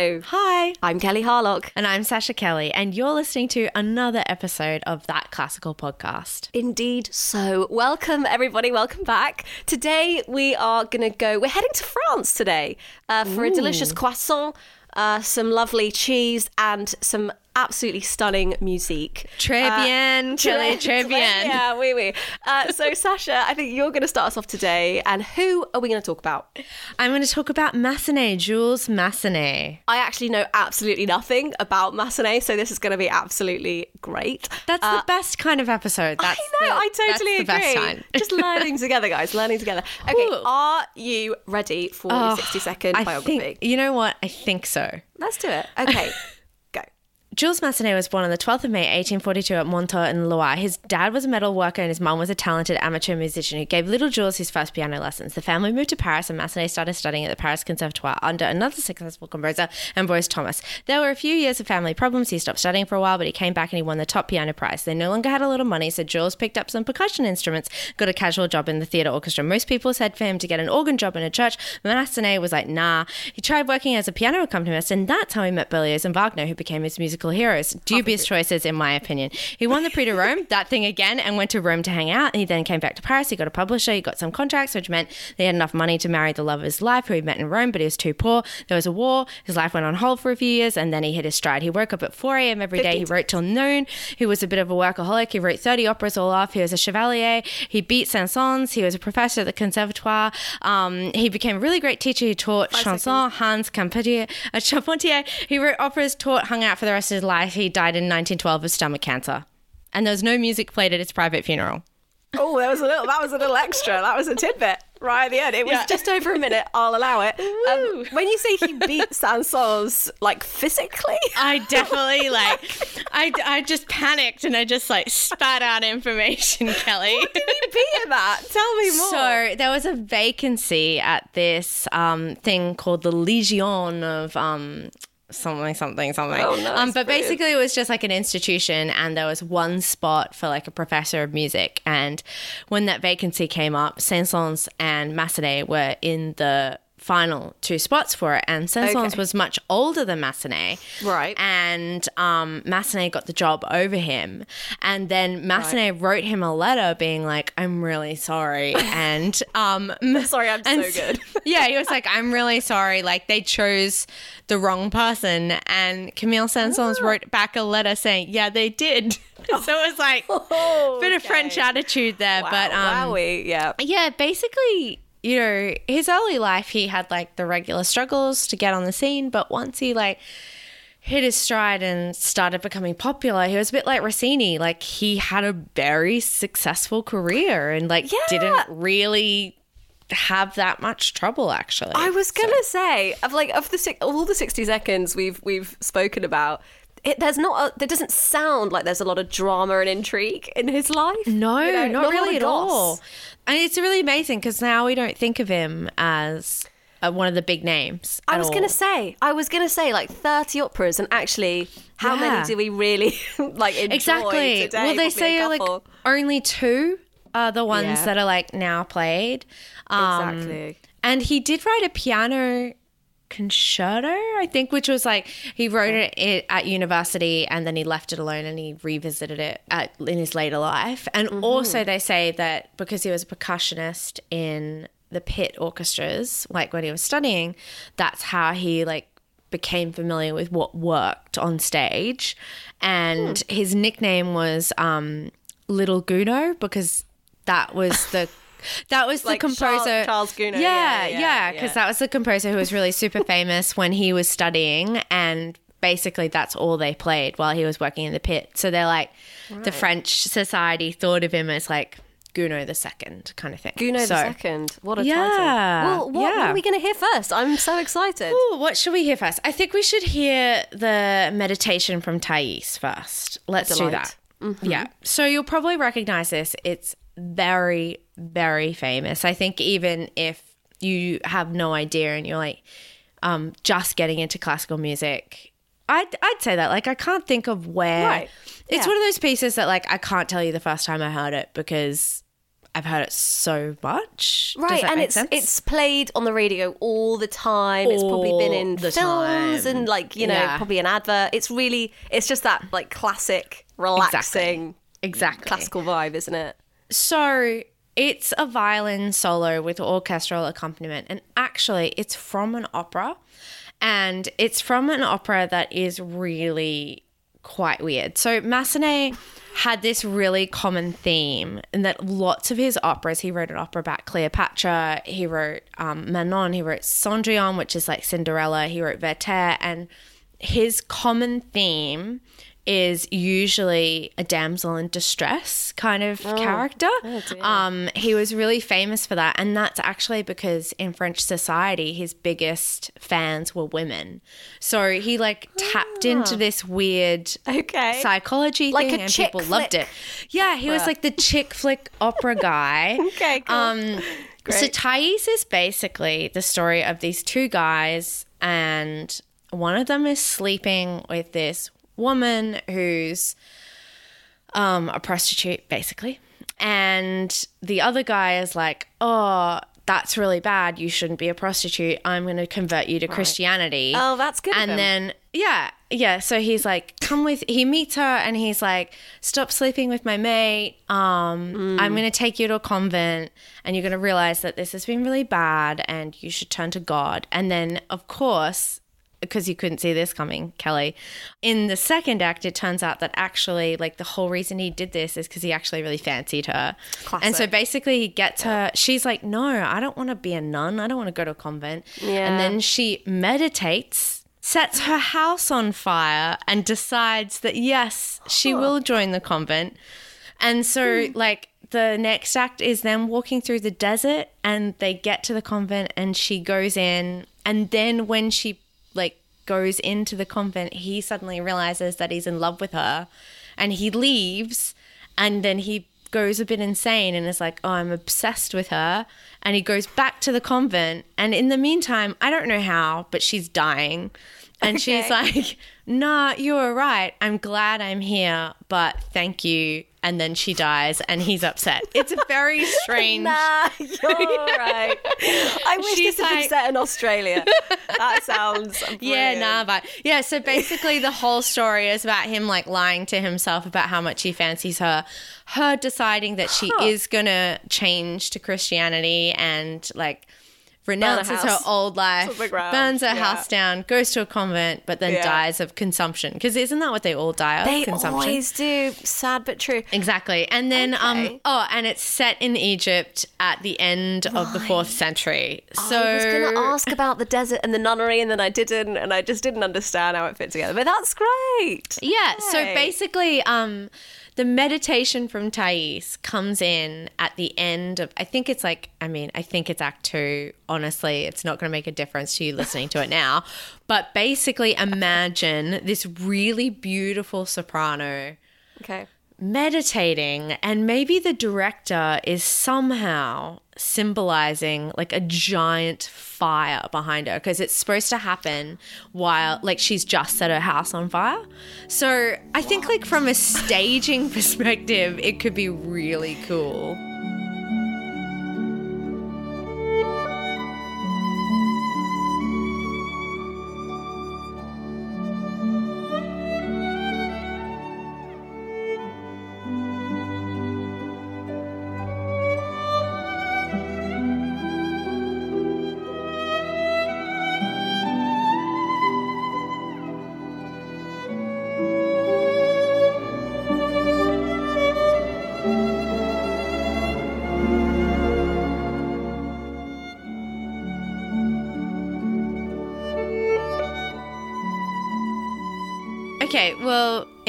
Hello. Hi. I'm Kelly Harlock. And I'm Sasha Kelly, and you're listening to another episode of That Classical Podcast. Indeed. So, welcome everybody. Welcome back. Today we are going to go, we're heading to France today uh, for a delicious croissant, uh, some lovely cheese, and some absolutely stunning musique. Très bien, Kelly, très bien. Yeah, oui, oui. Uh, so, Sasha, I think you're going to start us off today. And who are we going to talk about? I'm going to talk about Massenet, Jules Massenet. I actually know absolutely nothing about Massenet, so this is going to be absolutely great. That's the best kind of episode. That's I know, the, I totally that's the agree. best kind. Just learning together, guys, learning together. Okay, Ooh. are you ready for your 60 second I biography? think, you know what? I think so. Let's do it. Okay. Jules Massenet was born on the 12th of May 1842 at Montaud in Loire. His dad was a metal worker and his mum was a talented amateur musician who gave little Jules his first piano lessons. The family moved to Paris and Massenet started studying at the Paris Conservatoire under another successful composer, Ambroise Thomas. There were a few years of family problems. He stopped studying for a while, but he came back and he won the top piano prize. They no longer had a lot of money, so Jules picked up some percussion instruments, got a casual job in the theatre orchestra. Most people said for him to get an organ job in a church. Massenet was like, nah. He tried working as a piano accompanist, and that's how he met Berlioz and Wagner, who became his musical heroes. Dubious choices, in my opinion. He won the Prix de Rome, that thing again, and went to Rome to hang out. He then came back to Paris. He got a publisher. He got some contracts, which meant they had enough money to marry the love of his life, who he met in Rome, but he was too poor. There was a war. His life went on hold for a few years, and then he hit his stride. He woke up at 4 a.m. every day. He wrote till noon. He was a bit of a workaholic. He wrote 30 operas all off. He was a chevalier. He beat Saint-Saëns. He was a professor at the Conservatoire. Um, he became a really great teacher. He taught Chausson, Hans Campier, uh, Charpentier. He wrote operas, taught, hung out for the rest of his life. He died in 1912 of stomach cancer. And there was no music played at his private funeral. Oh, that was a little. That was a little extra. That was a tidbit right at the end. It was Yeah. just over a minute. I'll allow it. Um, when you say he beat Saint-Saëns, like physically, I definitely like, I, I just panicked and I just like spat out information, Kelly. did he beat him at? Tell me more. So there was a vacancy at this um, thing called the Legion of um, something, something, something. Oh, um, but brilliant. basically, it was just like an institution, and there was one spot for like a professor of music. And when that vacancy came up, Saint-Saëns and Massenet were in the final two spots for it, and Saint-Saëns Okay. was much older than Massenet, Right. And um, Massenet got the job over him, and then Massenet wrote him a letter being like, "I'm really sorry," and um, Sorry, I'm and so good. yeah, he was like, "I'm really sorry." Like they chose the wrong person, and Camille Saint-Saëns Ah. wrote back a letter saying, "Yeah, they did." so it was like Oh, a bit of French attitude there, Wow, but um, wowie, yeah. yeah, basically, you know, his early life, he had like the regular struggles to get on the scene, but once he like hit his stride and started becoming popular, he was a bit like Rossini. Like he had a very successful career and like Yeah. didn't really have that much trouble actually. I was gonna say of like of the all the sixty seconds we've we've spoken about. It, there's not. A, there doesn't sound like there's a lot of drama and intrigue in his life. No, You know, not, a lot really at goss. all. And it's really amazing because now we don't think of him as uh, one of the big names. I was all. gonna say. I was gonna say like thirty operas, and actually, how Yeah. many do we really like enjoy Exactly. Today? well, they Probably say like only two are the ones Yeah. that are like now played. Um, exactly. And he did write a piano concerto, I think, which was like he wrote it at university and then he left it alone and he revisited it at, in his later life. And Mm-hmm. also, they say that because he was a percussionist in the pit orchestras, like when he was studying, that's how he like became familiar with what worked on stage. And Hmm. his nickname was um, Little Gounod because that was the. That was Like the composer Charles- Charles Gounod, Yeah, yeah, yeah, yeah, because yeah. that was the composer who was really super famous when he was studying, and basically that's all they played while he was working in the pit. So they're like, the French society thought of him as like Gounod the second kind of thing. Gounod so, the second. What a Yeah, title. Well, what, what yeah. are we going to hear first? I'm so excited. Ooh, what should we hear first? I think we should hear the meditation from Thais first. Let's do that. Mm-hmm. Yeah. So you'll probably recognize this. It's very, very famous. I think even if you have no idea and you're like um, just getting into classical music, I'd, I'd say that. Like, I can't think of where. Right. It's Yeah. one of those pieces that, like, I can't tell you the first time I heard it because I've heard it so much. Does Right, that and make it's sense? it's played on the radio all the time. it's probably been in the films time. and like you know Yeah. probably an advert. It's really it's just that like classic relaxing exactly classical vibe, isn't it? So it's a violin solo with orchestral accompaniment, and actually, it's from an opera, and it's from an opera that is really quite weird. So Massenet had this really common theme in that lots of his operas, he wrote an opera about Cleopatra, he wrote um, Manon, he wrote Cendrillon, which is like Cinderella, he wrote Werther, and his common theme is usually a damsel in distress kind of character. um, he was really famous for that, and that's actually because in French society, his biggest fans were women. So he like tapped into this weird Okay. psychology Like thing, a and chick people loved it. Yeah, he was like the chick flick opera guy. Okay, cool. Um, so Great. Thais is basically the story of these two guys, and one of them is sleeping with this woman who's um, a prostitute, basically, and the other guy is like, "Oh, that's really bad. You shouldn't be a prostitute. I'm going to convert you to Christianity." Oh, that's good. and then yeah yeah so he's like come with he meets her and he's like stop sleeping with my mate um Mm. i'm gonna take you to a convent and you're gonna realize that this has been really bad and you should turn to god and then of course because you couldn't see this coming kelly. In the second act it turns out that actually like the whole reason he did this is because he actually really fancied her. And so basically he gets her she's like no i don't want to be a nun. I don't want to go to a convent. Yeah. and then she meditates sets her house on fire and decides that yes she will join the convent. And so hmm. like the next act is them walking through the desert and they get to the convent and she goes in. And then when she goes into the convent he suddenly realizes that he's in love with her and he leaves and then he goes a bit insane and is like oh i'm obsessed with her. And he goes back to the convent and in the meantime i don't know how but she's dying. And she's like nah you were right. I'm glad i'm here but thank you and then she dies and he's upset it's a very strange Nah, you're right. I wish She's this had been set in Australia. That sounds Yeah, brilliant. nah, but yeah. So basically, the whole story is about him like lying to himself about how much he fancies her, her deciding that she is gonna change to Christianity and like renounces her old life, to the ground, burns her yeah. house down, goes to a convent, but then Yeah. dies of consumption. Because isn't that what they all die of? They consumption. always do. Sad but true. Exactly. And then um oh and it's set in Egypt at the end of the 4th century. So I was going to ask about the desert and the nunnery, and then I didn't, and I just didn't understand how it fit together. But that's great. Yeah, so basically um the meditation from Thais comes in at the end of I think it's like I mean, I think it's act 2. Honestly, it's not going to make a difference to you listening to it now. But basically imagine this really beautiful soprano Okay. Meditating and maybe the director is somehow symbolizing like a giant fire behind her because it's supposed to happen while like she's just set her house on fire. So i think like from a staging perspective it could be really cool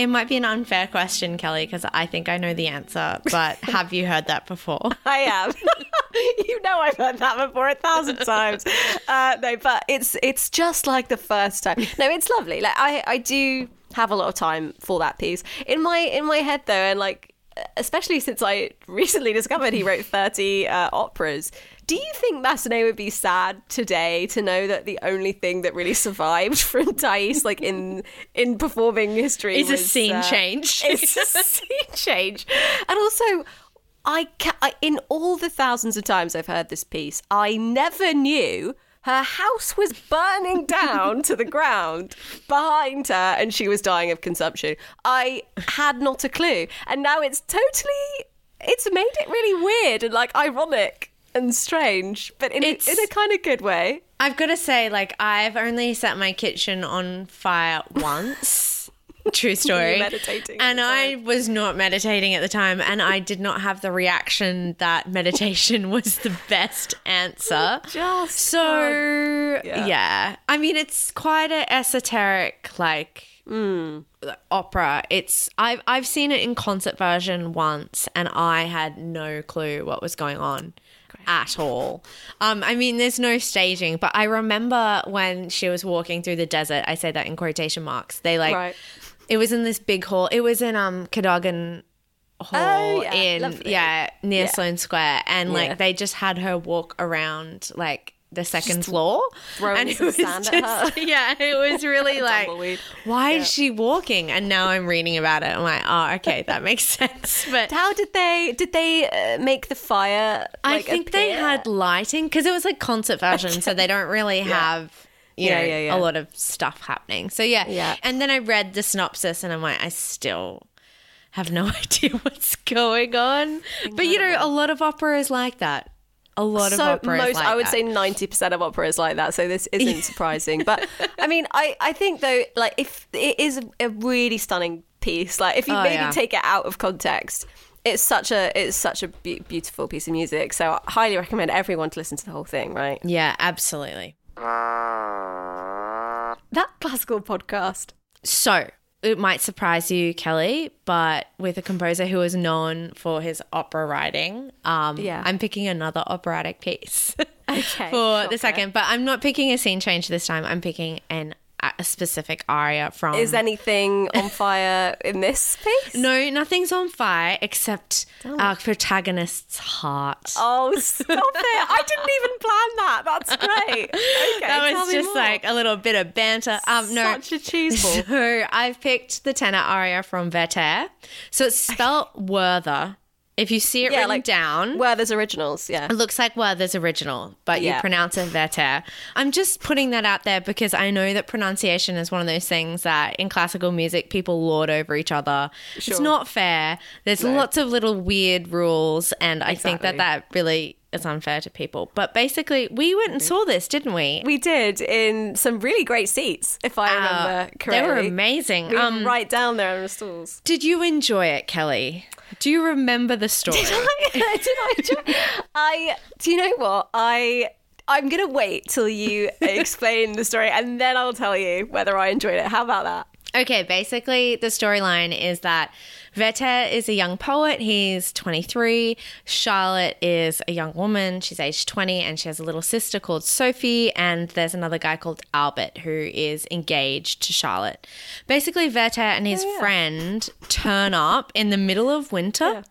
it might be an unfair question kelly because i think i know the answer but have you heard that before I have. you know I've heard that before a thousand times. Uh, no, but it's it's just like the first time. No, it's lovely. Like I I do have a lot of time for that piece in my in my head though, and like especially since I recently discovered he wrote thirty uh, operas. Do you think Massenet would be sad today to know that the only thing that really survived from Thais, like in in performing history, Is a scene uh, change. It's a scene change, and also I, ca- I in all the thousands of times I've heard this piece, I never knew her house was burning down to the ground behind her and she was dying of consumption. I had not a clue. And now it's totally it's made it really weird and like ironic and strange, but in, It's- in a kind of good way. I've got to say, like, I've only set my kitchen on fire once. True story. meditating And I was not meditating at the time, and I did not have the reaction that meditation was the best answer. Just So, Yeah. yeah. I mean, it's quite an esoteric, like, Mm. opera. It's I've I've seen it in concert version once, and I had no clue what was going on at all. Um, I mean, there's no staging, but I remember when she was walking through the desert. I say that in quotation marks. They like Right. it was in this big hall. It was in um Cadogan Hall Oh, yeah. in Lovely. yeah near Yeah. Sloane Square, and like Yeah. they just had her walk around like the second floor, and it was just yeah, it was really like why Yeah. is she walking? And now I'm reading about it. I'm like, oh, okay, that makes sense. But How did they did they uh, make the fire? I like, think they had lighting because it was like concert version, so they don't really have. You Yeah, know, yeah, yeah. a lot of stuff happening. So yeah. Yeah. And then I read the synopsis and I'm like, I still have no idea what's going on. But you know, a lot of opera is like that. A lot of so opera is most like I would that. say ninety percent of opera is like that. So this isn't surprising. but I mean, I I think though, like if it is a really stunning piece, like if you Oh, maybe yeah. take it out of context. It's such a it's such a be- beautiful piece of music, so I highly recommend everyone to listen to the whole thing. Right, Yeah, absolutely. that classical podcast. So it might surprise you, Kelly, but with a composer who is known for his opera writing, um, Yeah. I'm picking another operatic piece Okay, for shocker. the second. But I'm not picking a scene change this time. I'm picking an a specific aria from. Is anything on fire in this piece? no, nothing's on fire except our protagonist's heart. Oh, stop it! I didn't even plan that. That's great. Okay, that was just like a little bit of banter. Um, no, Such a cheeseball. So I've picked the tenor aria from Werther. So it's spelled Werther. If you see it Yeah, written like down, Werther's originals, yeah. it looks like Werther's original, but Yeah. you pronounce it Werther. I'm just putting that out there because I know that pronunciation is one of those things that in classical music people lord over each other. It's not fair. There's lots of little weird rules, and I think that that really is unfair to people. But basically, we went and saw this, didn't we? We did in some really great seats, if I remember Uh, correctly. they were amazing. We Um, right down there on the stalls. Did you enjoy it, Kelly? Do you remember the story? Did I enjoy? I do you know what I. I'm gonna wait till you explain the story, and then I'll tell you whether I enjoyed it. How about that? Okay, basically, the storyline is that Werther is a young poet. He's 23. Charlotte is a young woman. She's aged 20, and she has a little sister called Sophie. And there's another guy called Albert who is engaged to Charlotte. Basically, Werther and his oh, friend turn up in the middle of winter.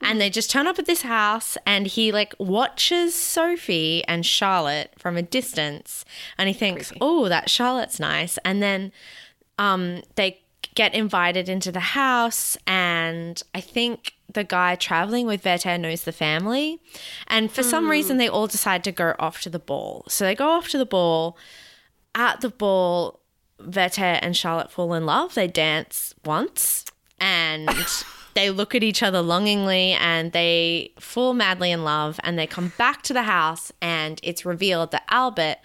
And they just turn up at this house, and he like watches Sophie and Charlotte from a distance, and he thinks, "Oh, that Charlotte's nice." And then um, they get invited into the house, and I think the guy traveling with Werther knows the family. And for some reason, they all decide to go off to the ball. So they go off to the ball. At the ball, Werther and Charlotte fall in love. They dance once, and they look at each other longingly, and they fall madly in love. And they come back to the house, and it's revealed that Albert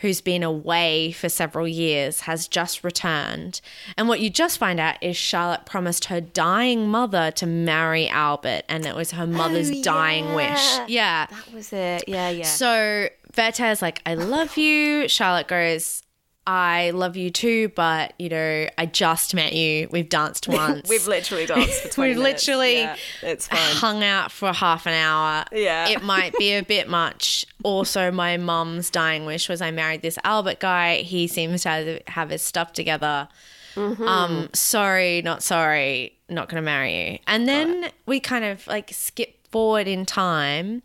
who's been away for several years, has just returned. And what you just find out is Charlotte promised her dying mother to marry Albert, and it was her mother's Oh, dying wish. yeah. Yeah. That was it. Yeah, yeah. So Werther's like, I love you. Charlotte goes, I love you too, but you know, I just met you. We've danced once. We've literally danced for 20 We've minutes. literally Yeah, it's fine. hung out for half an hour. Yeah. It might be a bit much. Also, my mum's dying wish was I married this Albert guy. He seems to have- his stuff together. Mm-hmm. Um, sorry, not sorry, not going to marry you. And then we kind of like skip forward in time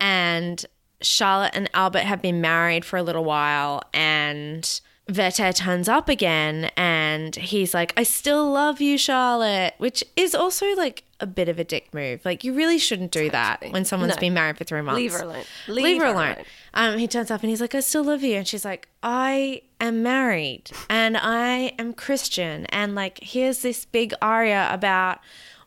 and Charlotte and Albert have been married for a little while and Werther turns up again and he's like, I still love you, Charlotte, which is also like a bit of a dick move. Like you really shouldn't do that when someone's No. been married for three months. Leave her alone. Leave, Leave her her alone. alone. Um, he turns up and he's like, I still love you. And she's like, I am married and I am Christian. And like, here's this big aria about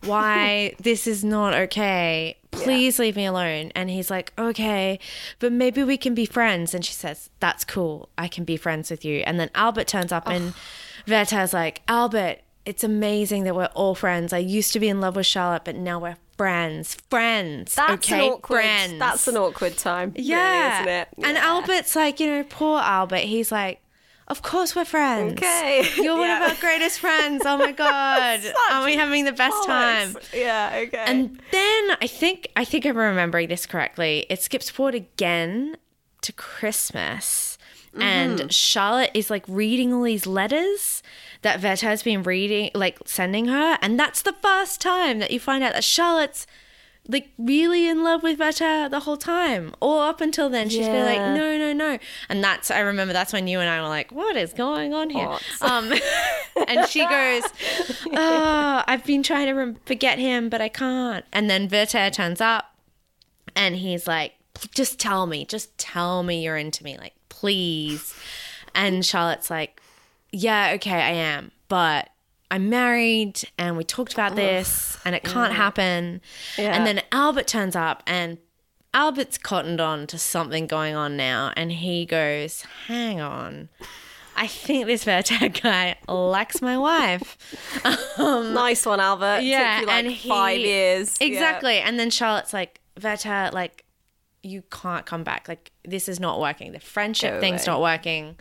why this is not okay. Please leave me alone. And he's like, okay, but maybe we can be friends. And she says, that's cool. I can be friends with you. And then Albert turns up and oh. Werther's like, Albert, it's amazing that we're all friends. I used to be in love with Charlotte, but now we're friends. Friends. That's okay? an awkward. Friends. That's an awkward time. really, Yeah. isn't it? And Albert's like, you know, poor Albert. He's like, of course we're friends. Okay. You're one of our greatest friends. Oh my god. Aren't we having the best time? Yeah. Okay. And then I think I think I'm remembering this correctly. It skips forward again to Christmas. Mm-hmm. And Charlotte is like reading all these letters that Werther has been reading, like sending her. And that's the first time that you find out that Charlotte's like really in love with Werther the whole time. Or up until then, she's been like, no, no, no. And that's, I remember that's when you and I were like, what is going on here? Um, and she goes, oh, I've been trying to rem- forget him, but I can't. And then Werther turns up and he's like, just tell me, just tell me you're into me, like, please. And Charlotte's like, yeah, okay, I am, but I'm married and we talked about this and it can't happen. Yeah. And then Albert turns up and Albert's cottoned on to something going on now and he goes, hang on. I think this Werther guy likes my wife. Um, nice one, Albert. Yeah, Took you like and he- five years. Yeah. Exactly. And then Charlotte's like, Werther, like, you can't come back. Like, this is not working. The friendship Go thing's away. not working.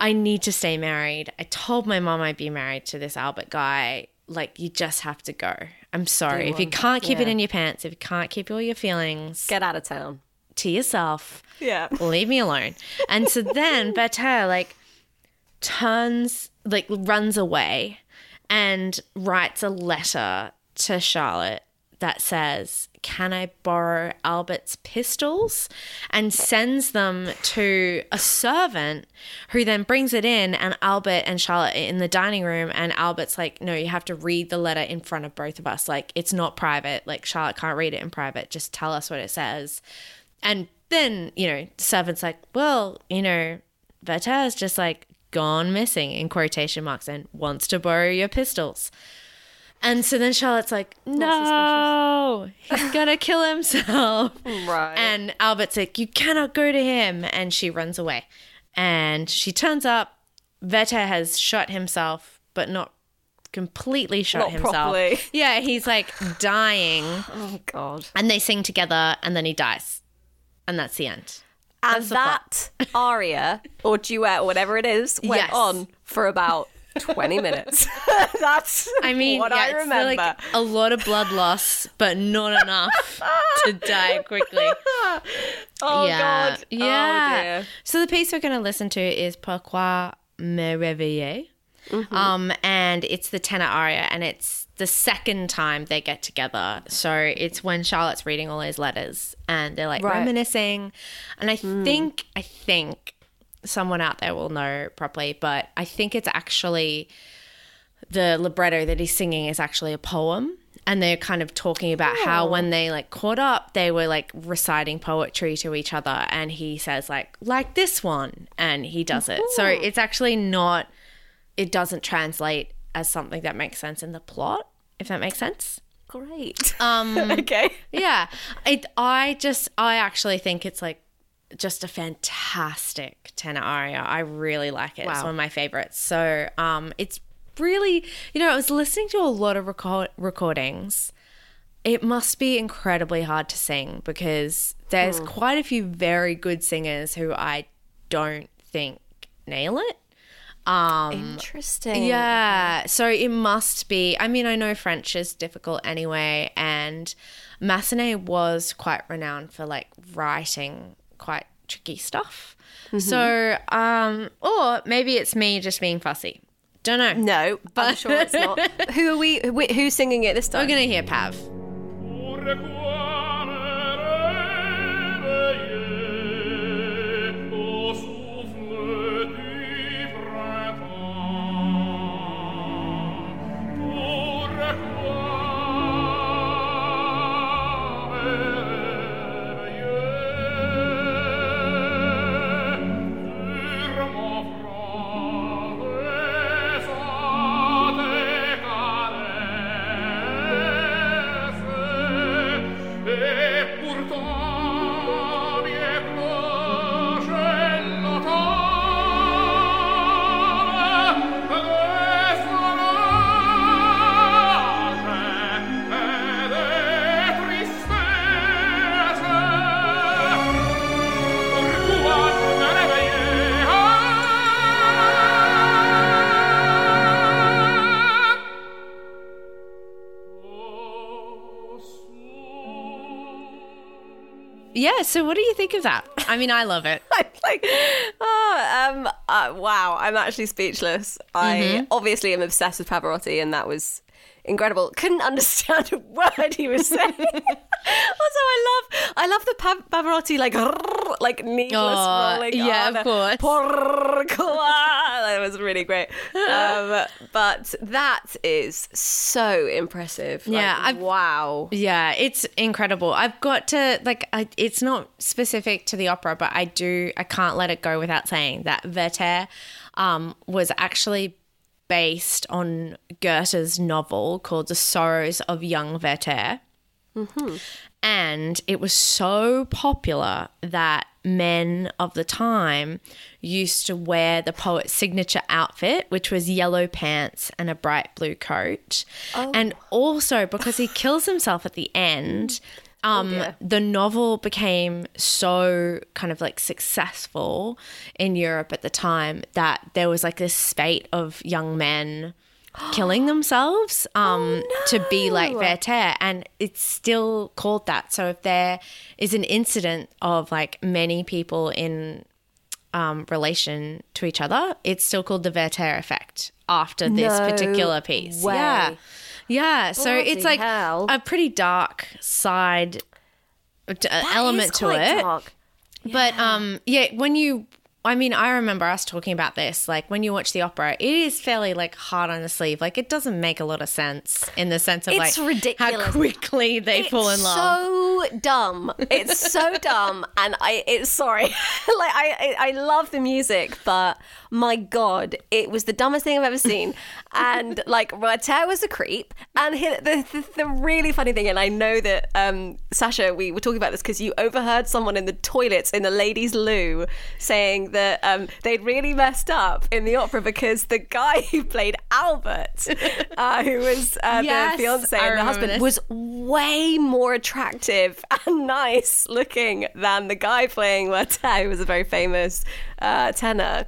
I need to stay married. I told my mom I'd be married to this Albert guy. Like, you just have to go. I'm sorry. If you can't keep it in your pants, if you can't keep all your feelings Get out of town. to yourself, Yeah. leave me alone. And so then Werther uh, like turns like runs away and writes a letter to Charlotte that says, Can I borrow Albert's pistols? And sends them to a servant who then brings it in, and Albert and Charlotte are in the dining room. And Albert's like, No, you have to read the letter in front of both of us. Like, it's not private. Like, Charlotte can't read it in private. Just tell us what it says. And then, you know, the servant's like, Well, you know, Werther's just like gone missing in quotation marks and wants to borrow your pistols. And so then Charlotte's like, no, he's gonna kill himself. Right. And Albert's like, you cannot go to him. And she runs away. And she turns up. Werther has shot himself, but not completely shot Not himself. properly. Yeah, he's like dying. oh God. And they sing together, and then he dies. And that's the end. And That's that aria or duet, or whatever it is, went Yes. on for about twenty minutes. That's I mean, what yeah, I it's remember. like a lot of blood loss, but not enough to die quickly. oh yeah, God. yeah. Oh so the piece we're going to listen to is Pourquoi me réveiller? Mm-hmm. Um, and it's the tenor aria, and it's the second time they get together. So it's when Charlotte's reading all those letters, and they're like Right. Reminiscing. And I think, I think someone out there will know properly, but I think it's actually the libretto that he's singing is actually a poem and they're kind of talking about how Oh. when they like caught up they were like reciting poetry to each other and he says like like this one and he does it so it's actually not it doesn't translate as something that makes sense in the plot if that makes sense Great. um okay. yeah it i just i actually think it's like just a fantastic tenor aria i really like it it's one of my favorites so um it's really you know i was listening to a lot of record- recordings it must be incredibly hard to sing because there's Hmm. quite a few very good singers who i don't think nail it um Interesting. yeah, so it must be. I mean, I know French is difficult anyway, and Massenet was quite renowned for like writing quite tricky stuff. So, um, or maybe it's me just being fussy. Don't know. No, I'm sure it's not. Who are we? who- Who's singing it this time? We're gonna hear Pav. Yeah, so what do you think of that? I mean, I love it. I'm like, oh, um, uh, wow, I'm actually speechless. I obviously am obsessed with Pavarotti, and that was incredible. Couldn't understand a word he was saying. also, I love, I love the pa- Pavarotti like, like needless Oh, rolling. yeah, on. of course. Porcoa. That was really great. Um, but that is so impressive. Yeah, I've- wow. Yeah, it's incredible. I've got to like I, it's not specific to the opera, but I do I can't let it go without saying that Werther um, was actually based on Goethe's novel called The Sorrows of Young Werther. And it was so popular that men of the time used to wear the poet's signature outfit, which was yellow pants and a bright blue coat. And also because he kills himself at the end, um, dear. the novel became so kind of like successful in Europe at the time that there was like this spate of young men killing themselves um, to be like Werther, and it's still called that. So if there is an incident of like many people in um, relation to each other, it's still called the Werther effect after this No particular piece. way. Yeah. Yeah, so Bloody it's like hell. a pretty dark side That element to it. dark. But um, yeah, when you, I mean, I remember us talking about this. Like when you watch the opera, it is fairly like hard on the sleeve. Like it doesn't make a lot of sense in the sense of It's like ridiculous. how quickly they fall in love. It's so dumb. It's so dumb, and I. It's sorry. like I, I, I love the music, but my god, it was the dumbest thing I've ever seen. And like Werther was a creep, and he, the, the the really funny thing, and I know that um, Sasha, we were talking about this because you overheard someone in the toilets in the ladies' loo saying that um, they'd really messed up in the opera because the guy who played Albert, uh, who was uh, Yes, the fiance I and the husband, this. was way more attractive and nice looking than the guy playing Werther, who was a very famous uh, tenor.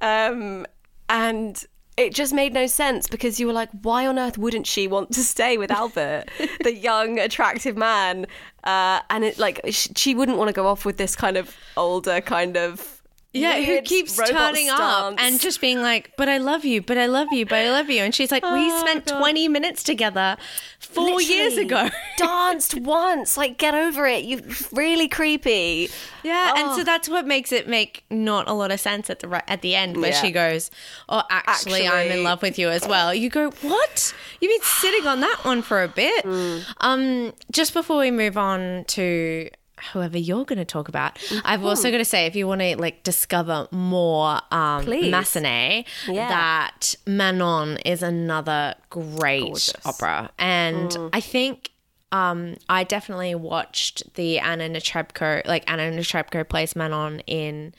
Um, and it just made no sense because you were like, why on earth wouldn't she want to stay with Albert, the young, attractive man? Uh, and it like sh- she wouldn't want to go off with this kind of older, kind of Yeah, who keeps turning up and just being like, "But I love you, but I love you, but I love you," and she's like, "We Oh, spent God. twenty minutes together four years ago." danced once. Like, get over it. You really creepy. Yeah, and Oh. so that's what makes it make not a lot of sense at the ri- at the end where Yeah. she goes, "Oh, actually, I'm in love with you as well." You go, "What? You've been sitting on that one for a bit." Mm. Um, just before we move on to whoever you're going to talk about, I've Mm-hmm. also got to say, if you want to like discover more um, Please. Massenet, Yeah. that Manon is another great Gorgeous. opera, and Mm. I think um, I definitely watched the Anna Netrebko, like Anna Netrebko plays Manon in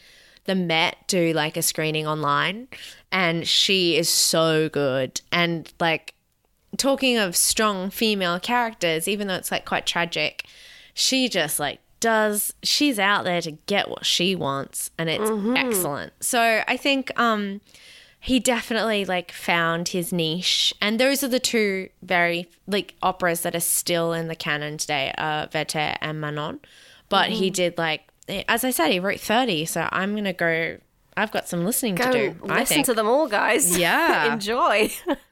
the Met do like a screening online, and she is so good. And like talking of strong female characters, even though it's like quite tragic, she just like does she's out there to get what she wants and it's excellent. So I think um he definitely like found his niche and those are the two very like operas that are still in the canon today uh Werther and Manon but he did like as I said he wrote 30 so I'm gonna go I've got some listening Go to do listen to them all, guys. Yeah. Enjoy.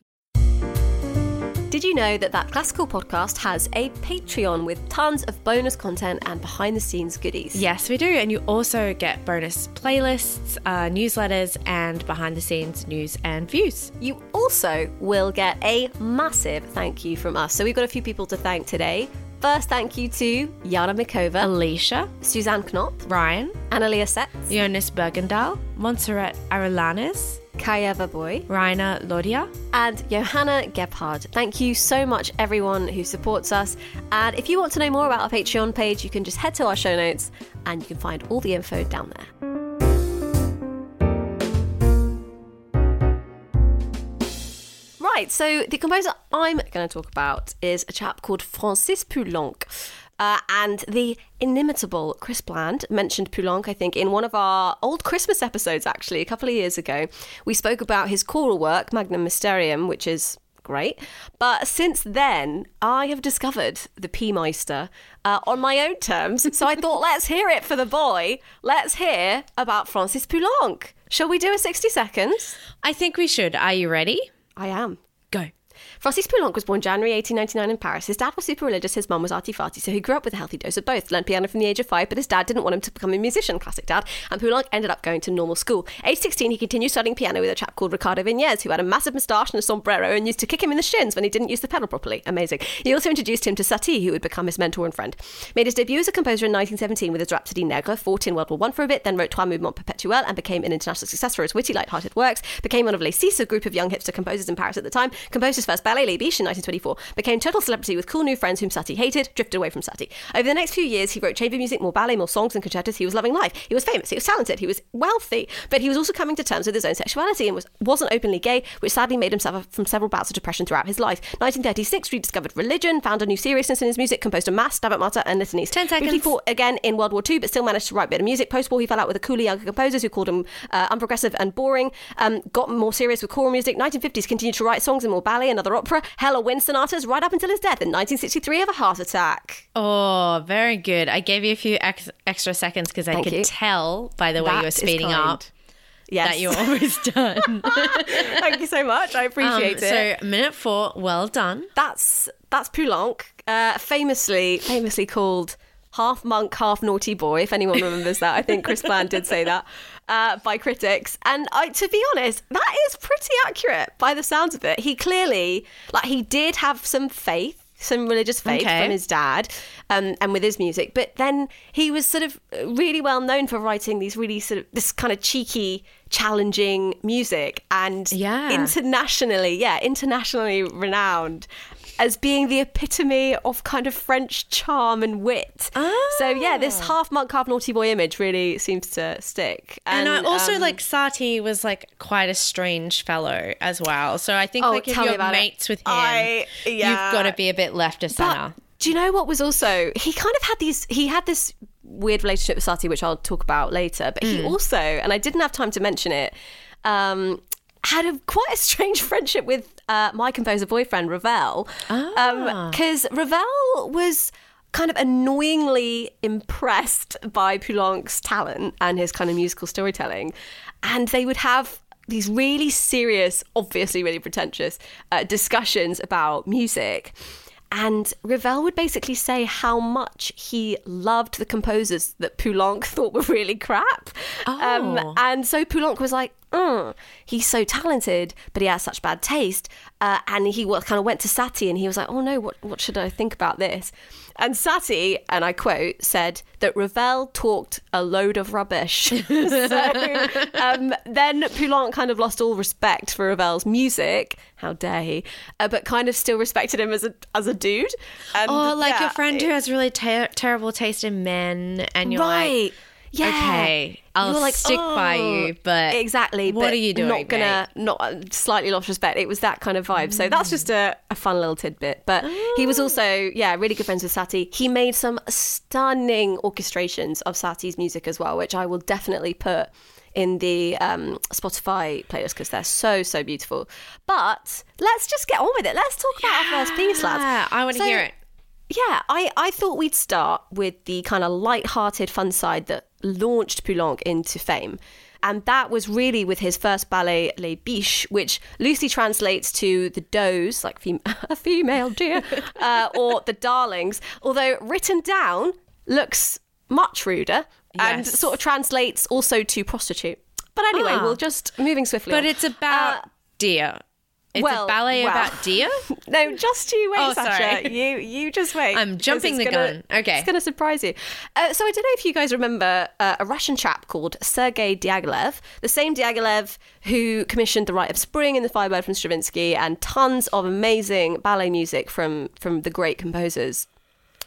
Did you know that that classical podcast has a Patreon with tons of bonus content and behind the scenes goodies? Yes, we do. And you also get bonus playlists, uh, newsletters, and behind the scenes news and views. You also will get a massive thank you from us. So we've got a few people to thank today. First, thank you to Yana Mikova, Alicia, Suzanne Knop, Ryan, Analia Setz, Jonas Bergendahl, Montserrat Arelanes, Kayeva Boy, Rainer Lodia. and Johanna Gebhard. Thank you so much, everyone who supports us. And if you want to know more about our Patreon page, you can just head to our show notes and you can find all the info down there. Right, so the composer I'm going to talk about is a chap called Francis Poulenc. Uh, and the inimitable Chris Bland mentioned Poulenc, I think, in one of our old Christmas episodes, actually, a couple of years ago. We spoke about his choral work, Magnum Mysterium, which is Great. But since then, I have discovered the P Meister uh, on my own terms. So I thought, let's hear it for the boy. Let's hear about Francis Poulenc. Shall we do a 60 seconds? I think we should. Are you ready? I am. Francis Poulenc was born January 1899 in Paris. His dad was super religious, his mum was arty-farty, so he grew up with a healthy dose of both. Learned piano from the age of five, but his dad didn't want him to become a musician, classic dad, and Poulenc ended up going to normal school. Age 16, he continued studying piano with a chap called Ricardo Viñes, who had a massive moustache and a sombrero and used to kick him in the shins when he didn't use the pedal properly. Amazing. He also introduced him to Satie, who would become his mentor and friend. Made his debut as a composer in 1917 with his Rhapsody Negre, fought in World War One for a bit, then wrote Trois Mouvements Perpetuels and became an international success for his witty, light-hearted works, became one of Les Six, a group of young hipster composers in Paris at the time, composed his first ballet, Biches, in 1924, became total celebrity with cool new friends whom Satie hated, drifted away from Satie. Over the next few years, he wrote chamber music, more ballet, more songs and concertos. He was loving life. He was famous. He was talented. He was wealthy. But he was also coming to terms with his own sexuality and was, wasn't openly gay, which sadly made him suffer from several bouts of depression throughout his life. 1936, rediscovered religion, found a new seriousness in his music, composed a mass, Stabat Mater, and litanies. 10 seconds. Briefly fought again in World War II, but still managed to write a bit of music. Post-war, he fell out with the cooler younger composers who called him uh, unprogressive and boring. Um, got more serious with choral music. 1950s, continued to write songs in more ballet and other opera. Hella wind sonatas right up until his death in 1963 of a heart attack. Oh, very good. I gave you a few ex- extra seconds because I Thank could you. tell by the way That you were speeding up Yes. that you're almost done. Thank you so much. I appreciate Um, it. So minute four, well done. that's that's Poulenc, uh, famously famously called half monk, half naughty boy. If anyone remembers that, I think Chris Bland did say that uh, by critics. And I, to be honest, that is pretty accurate by the sounds of it. He clearly, like, he did have some faith. Some religious faith Okay. from his dad, um, and with his music, but then he was sort of really well known for writing these really sort of this kind of cheeky, challenging music, and Yeah. internationally, yeah, internationally renowned as being the epitome of kind of French charm and wit. So yeah, this half monk, half naughty boy image really seems to stick. And, I also um, like Satie was like quite a strange fellow as well. So I think Oh, like if you're about it. mates with him, I- yeah. you've got to be a bit left of center. But do you know what was also he kind of had these he had this weird relationship with Satie, which I'll talk about later. But he also, and I didn't have time to mention it, um, had a quite a strange friendship with uh, my composer boyfriend Ravel, because Ravel was kind of annoyingly impressed by Poulenc's talent and his kind of musical storytelling, and they would have these really serious, obviously really pretentious uh, discussions about music. And Ravel would basically say how much he loved the composers that Poulenc thought were really crap. Um, Oh. and so Poulenc was like, mm, he's so talented, but he has such bad taste. Uh, and he kind of went to Satie and he was like, oh no, what, what should I think about this? And Satie, and I quote, said that Ravel talked a load of rubbish. so um, then Poulenc kind of lost all respect for Ravel's music. How dare he? Uh, but kind of still respected him as a as a dude. And, Oh, like yeah, your friend who has really ter- terrible taste in men, and you're like, right. Yeah. okay, I'll You're like, stick by "Oh." you, but exactly. what but are you doing, Not gonna, not uh, slightly lost respect. It was that kind of vibe. So that's just a, a fun little tidbit. But he was also, yeah, really good friends with Satie. He made some stunning orchestrations of Satie's music as well, which I will definitely put in the um, Spotify playlist because they're so so beautiful. But let's just get on with it. Let's talk about our first piece, lads. Yeah, I want to So- hear it. yeah, I, I thought we'd start with the kind of light-hearted fun side that launched Poulenc into fame. And that was really with his first ballet, Les Biches, which loosely translates to the does, like fem- a female deer, uh, or the darlings, although written down looks much ruder and Yes. sort of translates also to prostitute. But anyway, Ah. we'll just moving swiftly. But on. it's about Uh, deer. It's well, a ballet well. about deer. No, just you wait, Oh, Sasha. sorry. You you just wait. I'm jumping the gonna- gun. Okay. It's going to surprise you. Uh, so I don't know if you guys remember uh, a Russian chap called Sergei Diaghilev, the same Diaghilev who commissioned The Rite of Spring and The Firebird from Stravinsky and tons of amazing ballet music from from the great composers.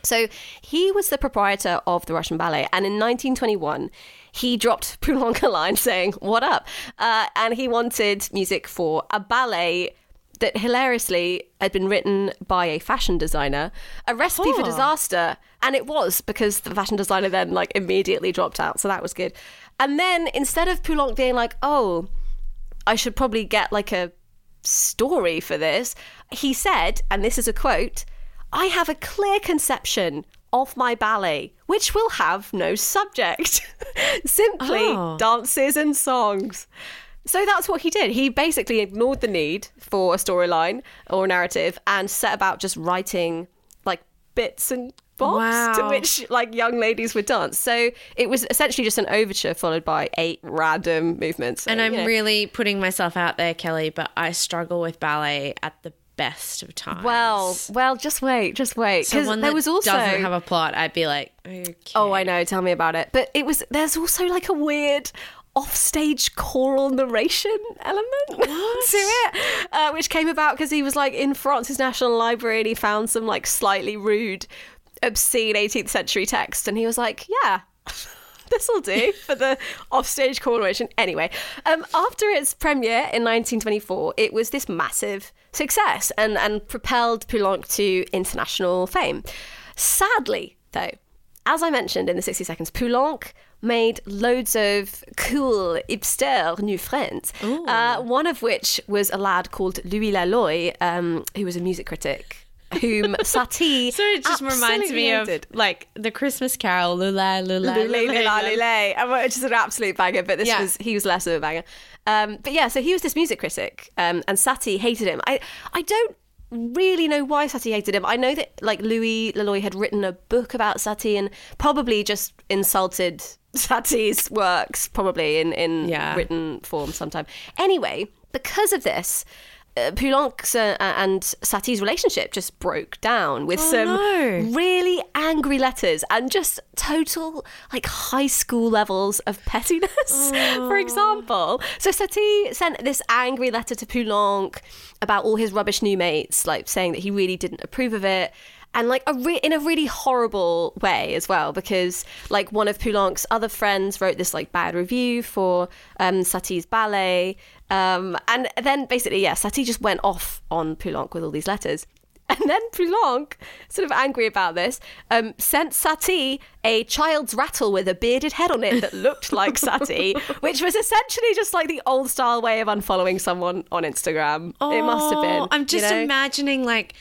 So he was the proprietor of the Russian Ballet, and in 1921, he dropped Poulenc a line saying, "What up?" Uh, and he wanted music for a ballet that hilariously had been written by a fashion designer, a recipe for Oh. disaster, and it was because the fashion designer then like immediately dropped out, so that was good. And then instead of Poulenc being like, "Oh," I should probably get like a story for this. He said, and this is a quote I have a clear conception of my ballet, which will have no subject, simply Oh. dances and songs. So that's what he did. He basically ignored the need for a storyline or a narrative and set about just writing like bits and bobs to which like young ladies would dance. So it was essentially just an overture followed by eight random movements. And I'm you know. really putting myself out there, Kelly, but I struggle with ballet at the best of times. well, well, just wait, just wait, so because one there that was also doesn't have a plot, I'd be like, okay. Oh, I know. Tell me about it. But it was there's also like a weird offstage choral narration element to it, uh, which came about because he was like in France's National Library and he found some like slightly rude, obscene 18th century text, and he was like, yeah. This will do for the offstage coronation. Anyway, um, after its premiere in 1924, it was this massive success and, and propelled Poulenc to international fame. Sadly, though, as I mentioned in the 60 seconds, Poulenc made loads of cool hipster new friends. Uh, one of which was a lad called Louis Laloy, um, who was a music critic, whom Satie. So it just reminds me of like the Christmas Carol, Lula, Lula, Lula, lula, lule, and which is an absolute banger, but this Yeah. was he was less of a banger. Um, but yeah, so he was this music critic, um, and Satie hated him. I I don't really know why Satie hated him. I know that like Louis Laloy had written a book about Satie and probably just insulted Satie's works, probably in in Yeah. written form sometime. Anyway, because of this. Uh, Poulenc's uh, and Satie's relationship just broke down with Oh, some no. really angry letters and just total like high school levels of pettiness. For example, so Satie sent this angry letter to Poulenc about all his rubbish new mates, like saying that he really didn't approve of it. And like a re- in a really horrible way as well, because like one of Poulenc's other friends wrote this like bad review for um, Satie's ballet, um, and then basically yeah, Satie just went off on Poulenc with all these letters. And then Poulenc, sort of angry about this, um, sent Satie a child's rattle with a bearded head on it that looked like Satie, which was essentially just like the old style way of unfollowing someone on Instagram. it must have been. Oh, I'm just you know? imagining like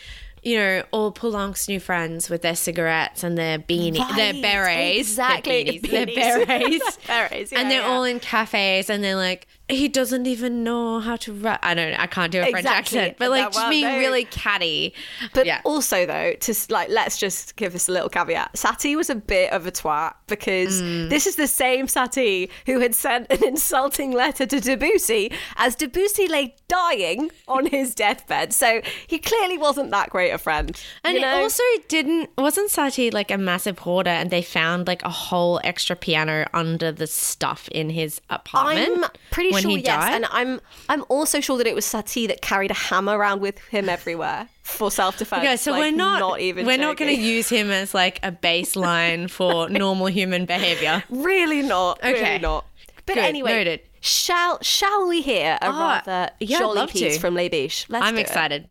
you know, all Poulenc's new friends with their cigarettes and their beanie, their Right, berets, exactly, their, beanies, their berets, Berets, yeah, and they're yeah. all in cafes, and they're like, he doesn't even know how to write. I don't, I can't do a French Exactly. accent, but like just being really catty. But yeah, also, though, to like, let's just give this a little caveat. Satie was a bit of a twat because Mm. this is the same Satie who had sent an insulting letter to Debussy as Debussy lay dying on his deathbed. So he clearly wasn't that great a friend. And you it know? also didn't wasn't Satie like a massive hoarder and they found like a whole extra piano under the stuff in his apartment? I'm pretty when sure he yes, died? and I'm I'm also sure that it was Satie that carried a hammer around with him everywhere for self defense. Okay, so Like, we're not, not even we're not going to use him as like a baseline for normal human behavior. Really not. Okay. Really not. But Good, anyway, noted. shall shall we hear a Ah, rather yeah, jolly piece to. from Les Biches? Let's I'm do it.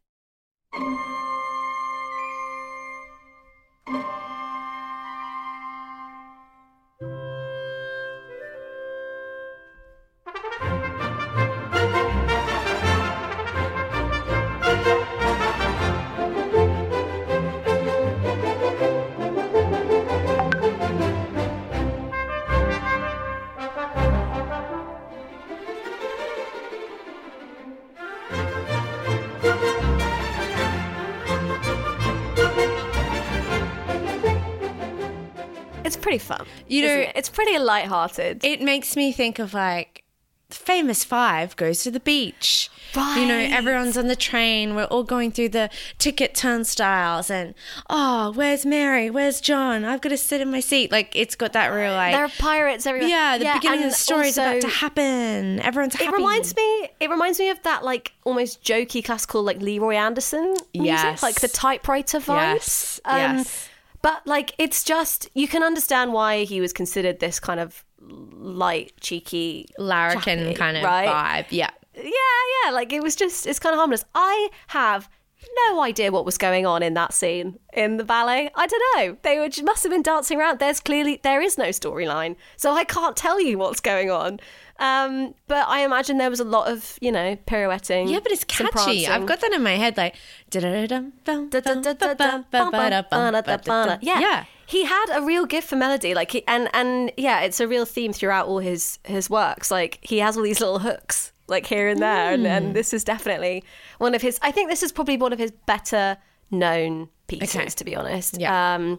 Pretty fun. You know- it? it's pretty light-hearted. It makes me think of like the famous five goes to the beach. You know, everyone's on the train. We're all going through the ticket turnstiles, and oh, where's Mary? Where's John? I've got to sit in my seat. Like it's got that real like. there are pirates everywhere. yeah, the beginning of the story is about to happen. Everyone's happy. It reminds me. It reminds me of that like almost jokey classical like Leroy Anderson music, Yes. like the typewriter vibes. Um, Yes, yes. But like, it's just you can understand why he was considered this kind of light, cheeky, larrikin chappy, kind of right? vibe. Yeah. Yeah, yeah. Like it was just it's kind of harmless. I have no idea what was going on in that scene in the ballet. I don't know. They were, must have been dancing around. There's clearly there is no storyline, so I can't tell you what's going on. Um, but I imagine there was a lot of you know pirouetting. Yeah, but it's catchy. I've got that in my head, like. yeah. Yeah. He had a real gift for melody, like, he, and and yeah, it's a real theme throughout all his his works. Like, he has all these little hooks, like here and there, and, and this is definitely one of his. I think this is probably one of his better known pieces, Okay. to be honest. Yeah. Um,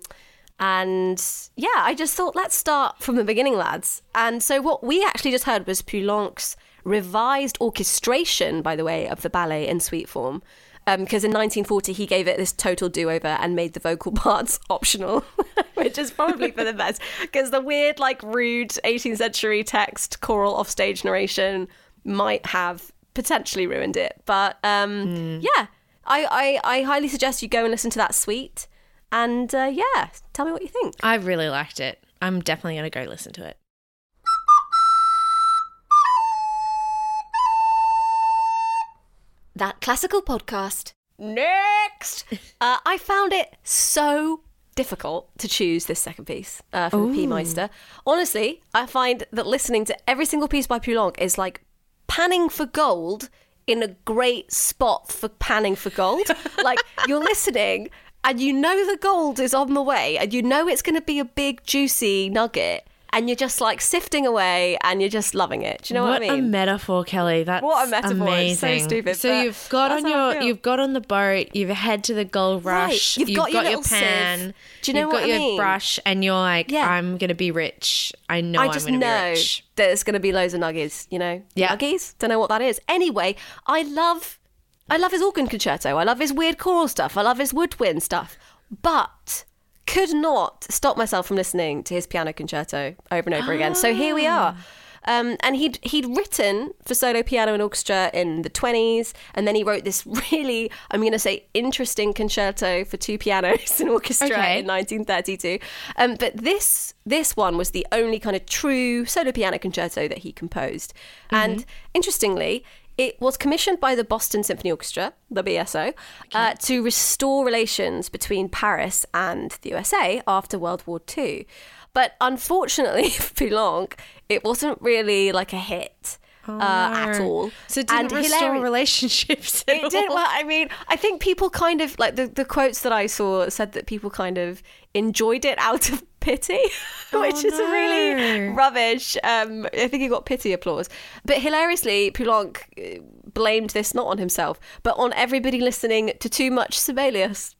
and yeah, I just thought let's start from the beginning, lads. And so what we actually just heard was Poulenc's revised orchestration, by the way, of the ballet in suite form. Because in 1940 he gave it this total do-over and made the vocal parts optional, which is probably for the best. Because the weird, like, rude 18th century text choral offstage narration might have potentially ruined it. But um, yeah, I, I I highly suggest you go and listen to that suite. And uh, yeah, tell me what you think. I really liked it. I'm definitely going to go listen to it. That classical podcast. Next! uh, I found it so difficult to choose this second piece uh, from the P Meister. Honestly, I find that listening to every single piece by Poulenc is like panning for gold in a great spot for panning for gold. like you're listening and you know the gold is on the way and you know it's going to be a big juicy nugget and you're just like sifting away and you're just loving it. Do you know what, I mean? A metaphor, Kelly. That's What a metaphor. It's so Amazing. stupid, So you've got on your, you've got on the boat, you've had to the gold Right. rush, You've got your little pan, sieve. Do you know you've what got I your mean? brush, and you're like, Yeah. I'm gonna be rich. I know I I'm just gonna know be rich. there's going to be loads of nuggies, you know? Yeah. Nuggies? Don't know what that is. Anyway, I love I love his organ concerto. I love his weird choral stuff. I love his woodwind stuff. But could not stop myself from listening to his piano concerto over and over again. So here we are. Um, and he'd he'd written for solo piano and orchestra in the twenties, and then he wrote this really, I'm going to say, interesting concerto for two pianos and orchestra Okay. in 1932. Um, but this this one was the only kind of true solo piano concerto that he composed. And interestingly, it was commissioned by the Boston Symphony Orchestra, the BSO, uh, to restore relations between Paris and the USA after World War II. But unfortunately for Poulenc, it wasn't really like a hit uh, at all. So it didn't restore hilari- relationships. At it did all. well i mean i think people kind of like the, the quotes that i saw said that people kind of enjoyed it out of pity which is really rubbish um i think he got pity applause but hilariously poulenc uh, blamed this not on himself but on everybody listening to too much sibelius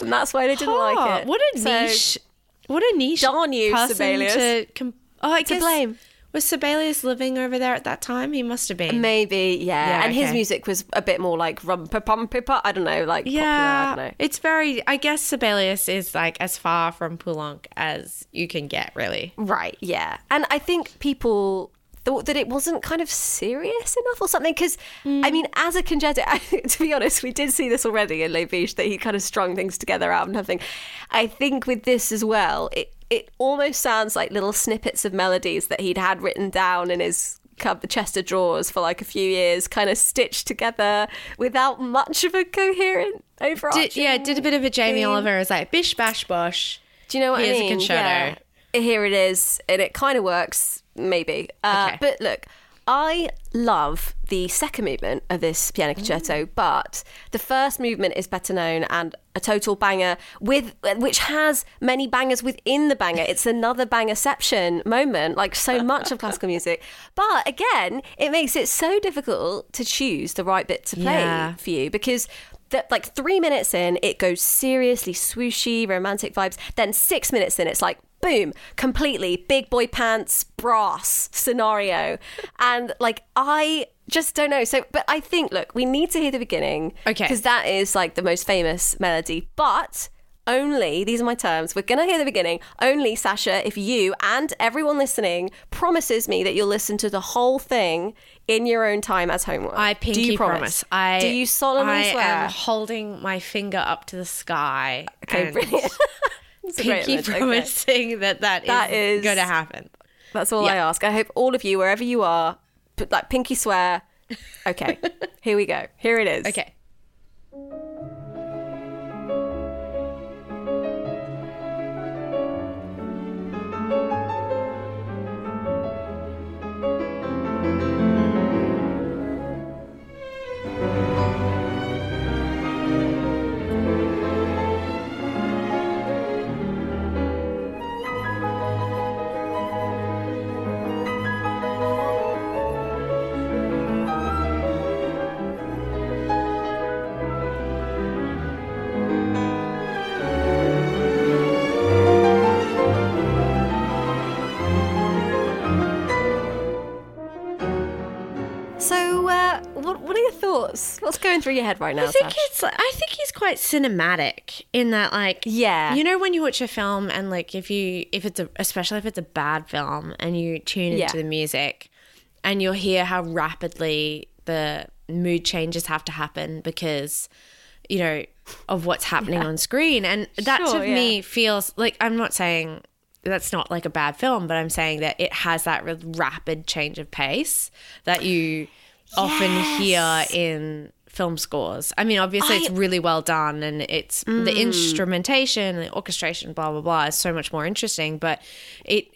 and that's why they didn't Oh, like it What a So- niche! What a niche! Darn you, Sibelius. To com- oh, I To guess blame. Was Sibelius living over there at that time? He must have been. Maybe, yeah. Yeah, and his music was a bit more like rum pa pum pa pa. I don't know, like popular. I yeah, don't know. it's very. I guess Sibelius is like as far from Poulenc as you can get, really. Right, yeah. And I think people thought that it wasn't kind of serious enough or something. Because, I mm. mean, as a concerto, to be honest, we did see this already in Les Biches that he kind of strung things together out of nothing. I think with this as well, it, it almost sounds like little snippets of melodies that he'd had written down in his cupboard chest of drawers for like a few years, kind of stitched together without much of a coherent overarching. Did, yeah, did a bit of a Jamie theme. Oliver. It's like bish bash bosh. Do you know what Here's I a mean? concerto. Yeah. Here it is, and it kind of works, maybe. Uh, Okay. But look, I love the second movement of this piano concerto, mm. but the first movement is better known and a total banger with which has many bangers within the banger. It's another bangerception moment, like so much of classical music. But again, it makes it so difficult to choose the right bit to play Yeah. for you because that like three minutes in it goes seriously swooshy romantic vibes then six minutes in it's like boom completely big boy pants brass scenario and like i just don't know so but i think look we need to hear the beginning Okay. because that is like the most famous melody but only these are my terms we're gonna hear the beginning only sasha if you and everyone listening promises me that you'll listen to the whole thing in your own time as homework I Do you promise. I do you solemnly I swear am holding my finger up to the sky. Okay, brilliant. It's a great Pinky image, okay. promising that that, That is, is- going to happen. That's all I ask. I hope all of you, wherever you are, put like pinky swear. Okay, here we go. Here it is. Okay. Through your head right now, I think Sash? it's. I think he's quite cinematic in that, like, Yeah. you know, when you watch a film and like if you, if it's a, especially if it's a bad film, and you tune Yeah. into the music, and you'll hear how rapidly the mood changes have to happen because, you know, of what's happening on screen, and that Sure, to me feels like I'm not saying that's not like a bad film, but I'm saying that it has that rapid change of pace that you often hear in film scores. I mean, obviously it's really well done and it's Mm. the instrumentation and the orchestration, blah, blah, blah, is so much more interesting, but it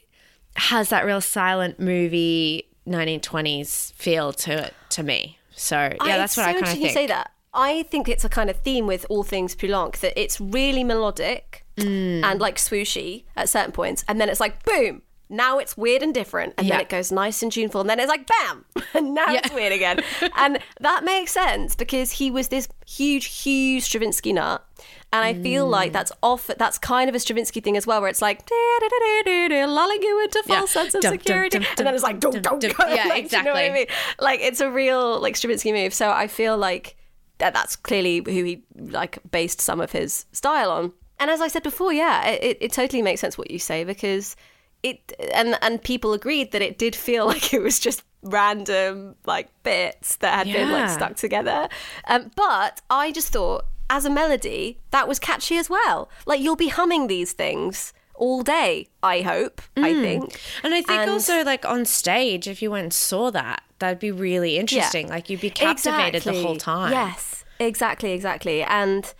has that real silent movie 1920s feel to it to me. So yeah, I- that's what so I kind of think. You say that. I think it's a kind of theme with all things Poulenc that it's really melodic Mm. and like swooshy at certain points, and then it's like boom. Now it's weird and different, and then it goes nice and tuneful, and then it's like bam, and now it's weird again. and that makes sense because he was this huge, huge Stravinsky nut, and I feel Mm. like that's off. That's kind of a Stravinsky thing as well, where it's like lulling you into Yeah. false sense of Dum, security, dum, and then it's like don't dum. Yeah, Like, do you know what I exactly. mean? like it's a real like Stravinsky move. So I feel like that that's clearly who he like based some of his style on. And as I said before, yeah, it, it totally makes sense what you say because it and and people agreed that it did feel like it was just random like bits that had been like stuck together. Um, but I just thought as a melody that was catchy as well. Like you'll be humming these things all day. I hope. I think. And I think And- also like on stage, if you went and saw that, that'd be really interesting. Like you'd be captivated the whole time. Yes, exactly, exactly. And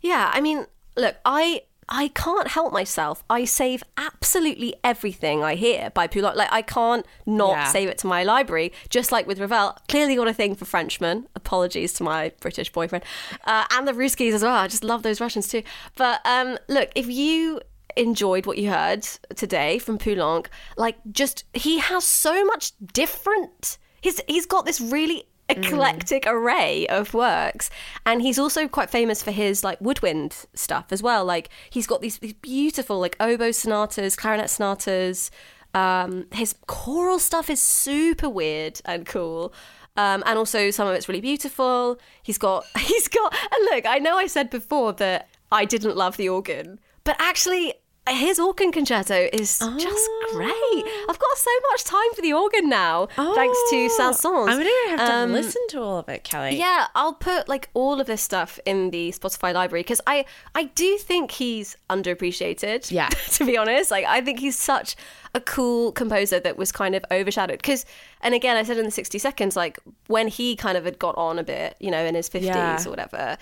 yeah, I mean, look, I I can't help myself. I save absolutely everything I hear by Poulenc. Like I can't not Yeah. save it to my library. Just like with Ravel, clearly got a thing for Frenchmen. Apologies to my British boyfriend uh, and the Ruskies as well. I just love those Russians too. But um, look, if you enjoyed what you heard today from Poulenc, like just he has so much different. He's he's got this really eclectic array of works. And he's also quite famous for his like woodwind stuff as well. Like he's got these, these beautiful like oboe sonatas clarinet sonatas. Um his choral stuff is super weird and cool. Um and also some of it's really beautiful. He's got he's got and look i know i said before that i didn't love the organ but actually his organ concerto is just great. I've got so much time for the organ now, thanks to Saint-Saëns. I'm gonna have to Um, listen to all of it, Kelly. yeah, I'll put like all of this stuff in the Spotify library because I I do think he's underappreciated. Yeah. to be honest, like I think he's such a cool composer that was kind of overshadowed because, and again, I said in the sixty seconds, like when he kind of had got on a bit, you know, in his fifties Yeah. or whatever,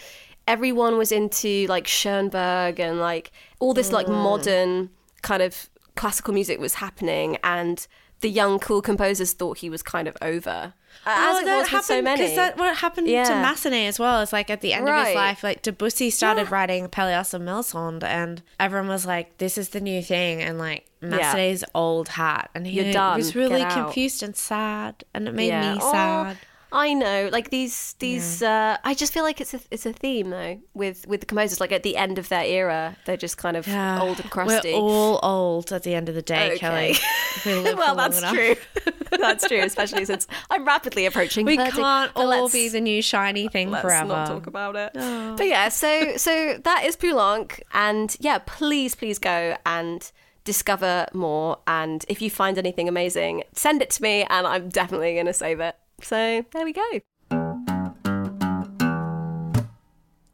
everyone was into like Schoenberg and like all this like mm. modern kind of classical music was happening and. The young, cool composers thought he was kind of over, uh, as it was with so many. because Oh, that what happened to Massenet as well. It's like at the end of his life, like Debussy started Yeah. writing Pelléas and Melisande, and everyone was like, "This is the new thing," and like Massenet's old hat, and he was really confused and sad, and it made Yeah. me Oh, sad. I know, like these, these. Uh, I just feel like it's a, it's a theme though with with the composers. Like at the end of their era, they're just kind of old and crusty. We're all old at the end of the day, Okay. Kelly. We well, that's enough. true. that's true, especially since I'm rapidly approaching. We 30. can't all be the new shiny thing forever. Let's forever. not talk about it. But yeah, so so that is Poulenc, and yeah, please, please go and discover more. And if you find anything amazing, send it to me, and I'm definitely going to save it. So there we go.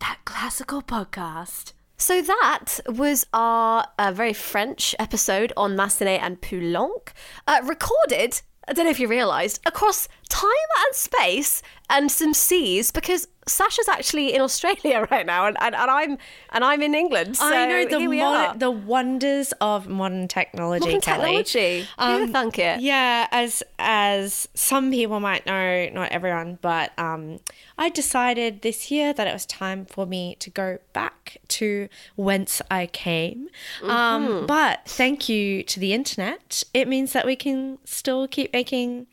That classical podcast. So that was our uh, very French episode on Massenet and Poulenc, uh, recorded. I don't know if you realised across time and space and some seas because Sasha's actually in Australia right now and, and, and I'm and I'm in England. So I know the here we mod- are. the wonders of modern technology, Modern Kelly. technology. Who'd have thunk it? Yeah, as as some people might know, not everyone, but um, I decided this year that it was time for me to go back to whence I came. Mm-hmm. Um, but thank you to the internet, it means that we can still keep making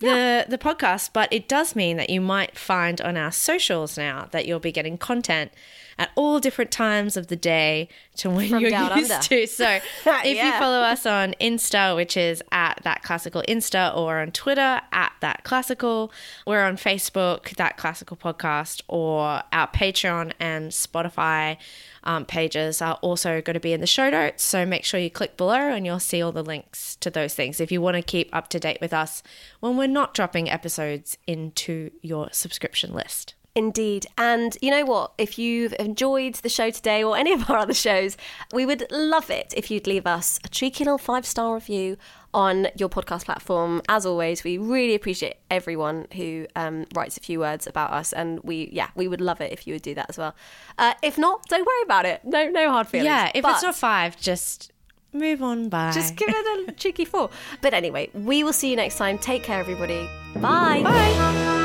the the podcast, but it does mean that you might find on our socials now that you'll be getting content at all different times of the day to when From you're used under. to. So if you follow us on Insta, which is at that classical Insta, or on Twitter at that classical, we're on Facebook, that classical podcast, or our Patreon and Spotify um, pages are also going to be in the show notes. So make sure you click below and you'll see all the links to those things if you want to keep up to date with us when we're not dropping episodes into your subscription list. Indeed. And you know what? If you've enjoyed the show today or any of our other shows, we would love it if you'd leave us a cheeky little five star review on your podcast platform. As always, we really appreciate everyone who um, writes a few words about us. And we, yeah, we would love it if you would do that as well. Uh, if not, don't worry about it. No, no hard feelings. Yeah, if But- it's not five, just move on by. just give it a cheeky four. But anyway, we will see you next time. Take care, everybody. Bye. Bye.